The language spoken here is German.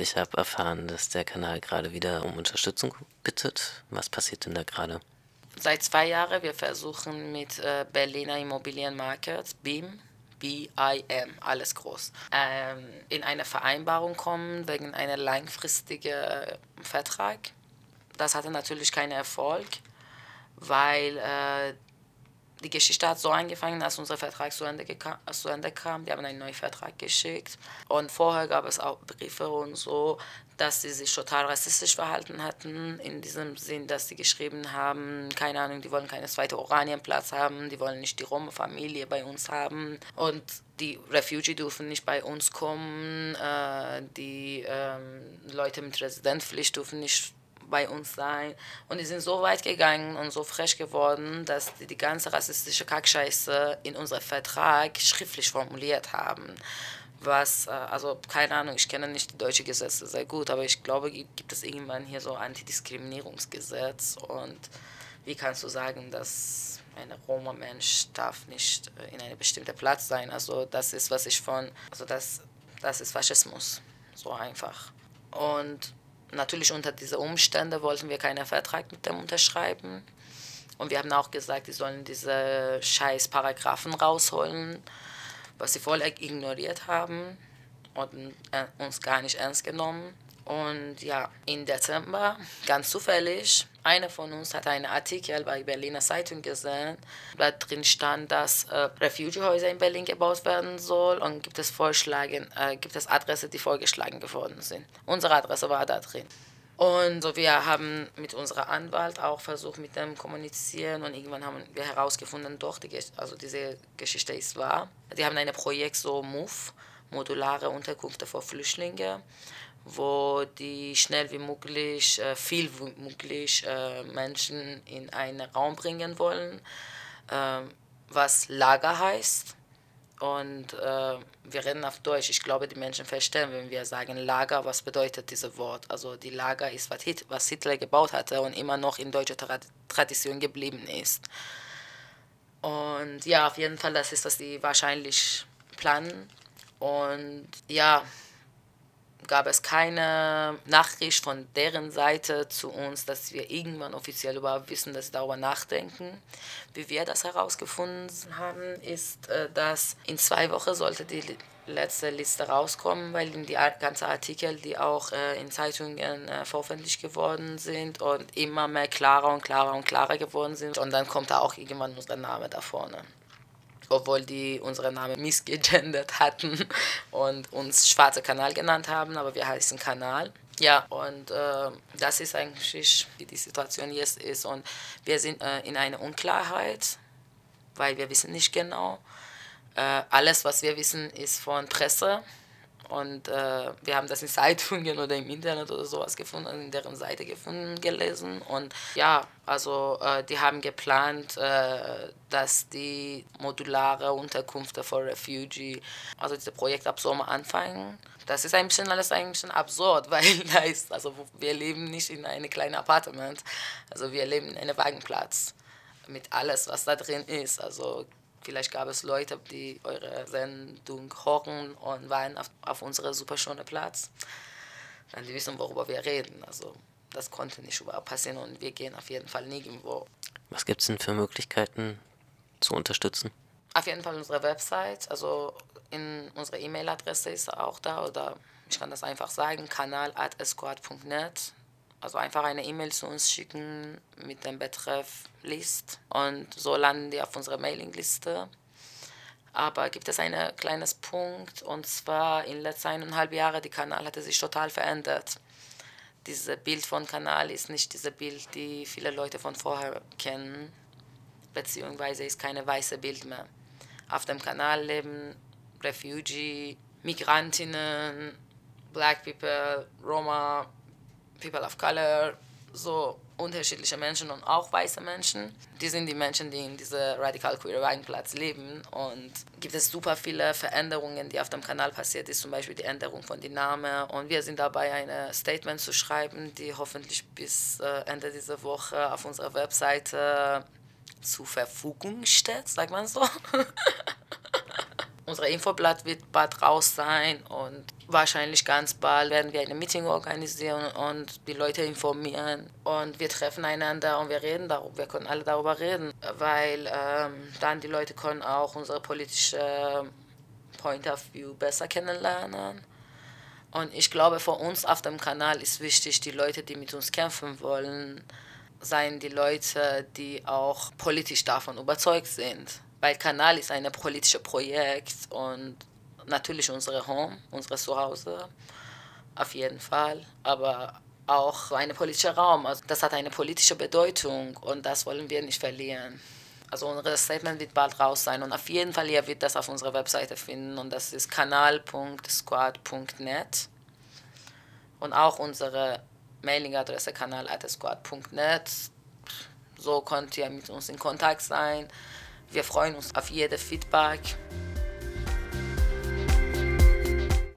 ich habe erfahren, dass der Kanal gerade wieder um Unterstützung bittet. Was passiert denn da gerade? Seit zwei Jahren wir versuchen mit äh, Berliner Immobilienmarkt, BIM, BIM, alles groß, ähm, in eine Vereinbarung kommen wegen einer langfristigen Vertrag. Das hatte natürlich keinen Erfolg, weil äh, die Geschichte hat so angefangen, als unser Vertrag zu Ende, zu Ende kam. Die haben einen neuen Vertrag geschickt. Und vorher gab es auch Briefe und so, dass sie sich total rassistisch verhalten hatten. In diesem Sinn, dass sie geschrieben haben, keine Ahnung, die wollen keine zweite Oranienplatz haben, die wollen nicht die Roma-Familie bei uns haben. Und die Refugee dürfen nicht bei uns kommen, äh, die ähm, Leute mit Residenzpflicht dürfen nicht bei uns sein. Und die sind so weit gegangen und so frech geworden, dass die die ganze rassistische Kackscheiße in unserem Vertrag schriftlich formuliert haben. Was, äh, also keine Ahnung, ich kenne nicht die deutsche Gesetze sehr gut, aber ich glaube, gibt es irgendwann hier so Antidiskriminierungsgesetz und wie kannst du sagen, dass ein Roma-Mensch darf nicht äh, in einem bestimmten Platz sein? Also das ist, was ich von, also das, das ist Faschismus, so einfach. Und natürlich unter diesen Umständen wollten wir keinen Vertrag mit dem unterschreiben. Und wir haben auch gesagt, die sollen diese scheiß Paragraphen rausholen, was sie voll ignoriert haben und äh, uns gar nicht ernst genommen. Und ja, im Dezember, ganz zufällig, einer von uns hat einen Artikel bei Berliner Zeitung gesehen, da drin stand, dass äh, Refugiehäuser in Berlin gebaut werden soll und gibt es Vorschläge, äh, gibt es Adresse, die vorgeschlagen worden sind. Unsere Adresse war da drin. Und so, wir haben mit unserem Anwalt auch versucht, mit dem kommunizieren und irgendwann haben wir herausgefunden, doch, die, also diese Geschichte ist wahr. Die haben ein Projekt, so MOVE, modulare Unterkünfte für Flüchtlinge wo die schnell wie möglich, äh, viel wie möglich äh, Menschen in einen Raum bringen wollen, ähm, was Lager heißt. Und äh, wir reden auf Deutsch. Ich glaube, die Menschen verstehen, wenn wir sagen Lager, was bedeutet dieses Wort. Also die Lager ist, was Hitler gebaut hatte und immer noch in deutscher Tradition geblieben ist. Und ja, auf jeden Fall, das ist, was die wahrscheinlich planen. Und ja, gab es keine Nachricht von deren Seite zu uns, dass wir irgendwann offiziell überhaupt wissen, dass sie darüber nachdenken. Wie wir das herausgefunden haben, ist, äh, dass in zwei Wochen sollte die letzte Liste rauskommen, weil die ganzen Artikel, die auch äh, in Zeitungen äh, veröffentlicht geworden sind und immer mehr klarer und klarer und klarer geworden sind. Und dann kommt da auch irgendwann unser Name da vorne obwohl die unseren Namen missgegendert hatten und uns Schwarzer Kanal genannt haben, aber wir heißen Kanal. Ja, und äh, das ist eigentlich, wie die Situation jetzt ist. Und wir sind äh, in einer Unklarheit, weil wir wissen nicht genau. Äh, alles, was wir wissen, ist von Presse und äh, wir haben das in Zeitungen oder im Internet oder sowas gefunden, in deren Seite gefunden, gelesen. Und ja, also äh, die haben geplant, äh, dass die modulare Unterkünfte für Refugee, also dieses Projekt ab Sommer anfangen. Das ist ein bisschen alles ein bisschen absurd, weil da ist, also wir leben nicht in einem kleinen Apartment, also wir leben in einem Wagenplatz mit alles, was da drin ist. Also Vielleicht gab es Leute, die eure Sendung hören und waren auf, auf unserem super schönen Platz. Dann die wissen, worüber wir reden. Also das konnte nicht überhaupt passieren und wir gehen auf jeden Fall nirgendwo. Was gibt es denn für Möglichkeiten zu unterstützen? Auf jeden Fall unsere Website, also in unsere E-Mail-Adresse ist auch da oder ich kann das einfach sagen, kanal.esquad.net. Also einfach eine E-Mail zu uns schicken mit dem Betreff List und so landen die auf unserer Mailingliste. Aber gibt es einen kleines Punkt und zwar in den letzten eineinhalb Jahren, der Kanal hatte sich total verändert. Dieses Bild von Kanal ist nicht dieses Bild, die viele Leute von vorher kennen, beziehungsweise ist keine weiße Bild mehr. Auf dem Kanal leben Refugee, Migrantinnen, Black People, Roma, People of Color, so unterschiedliche Menschen und auch weiße Menschen. Die sind die Menschen, die in diesem Radical Queer Wagenplatz leben. Und gibt es super viele Veränderungen, die auf dem Kanal passiert ist, zum Beispiel die Änderung von den Namen. Und wir sind dabei, ein Statement zu schreiben, die hoffentlich bis äh, Ende dieser Woche auf unserer Webseite zur Verfügung steht, sagt man so. Unser Infoblatt wird bald raus sein und wahrscheinlich ganz bald werden wir eine Meeting organisieren und die Leute informieren und wir treffen einander und wir reden darüber, wir können alle darüber reden, weil ähm, dann die Leute können auch unsere politische Point of View besser kennenlernen. Und ich glaube, für uns auf dem Kanal ist wichtig, die Leute, die mit uns kämpfen wollen, seien die Leute, die auch politisch davon überzeugt sind. Weil Kanal ist ein politisches Projekt und natürlich unsere Home, unsere Zuhause, auf jeden Fall, aber auch ein politischer Raum. Also das hat eine politische Bedeutung und das wollen wir nicht verlieren. Also unser Statement wird bald raus sein und auf jeden Fall ihr wird das auf unserer Webseite finden und das ist kanal.squad.net und auch unsere Mailingadresse kanal.squad.net. So könnt ihr mit uns in Kontakt sein. Wir freuen uns auf jede Feedback.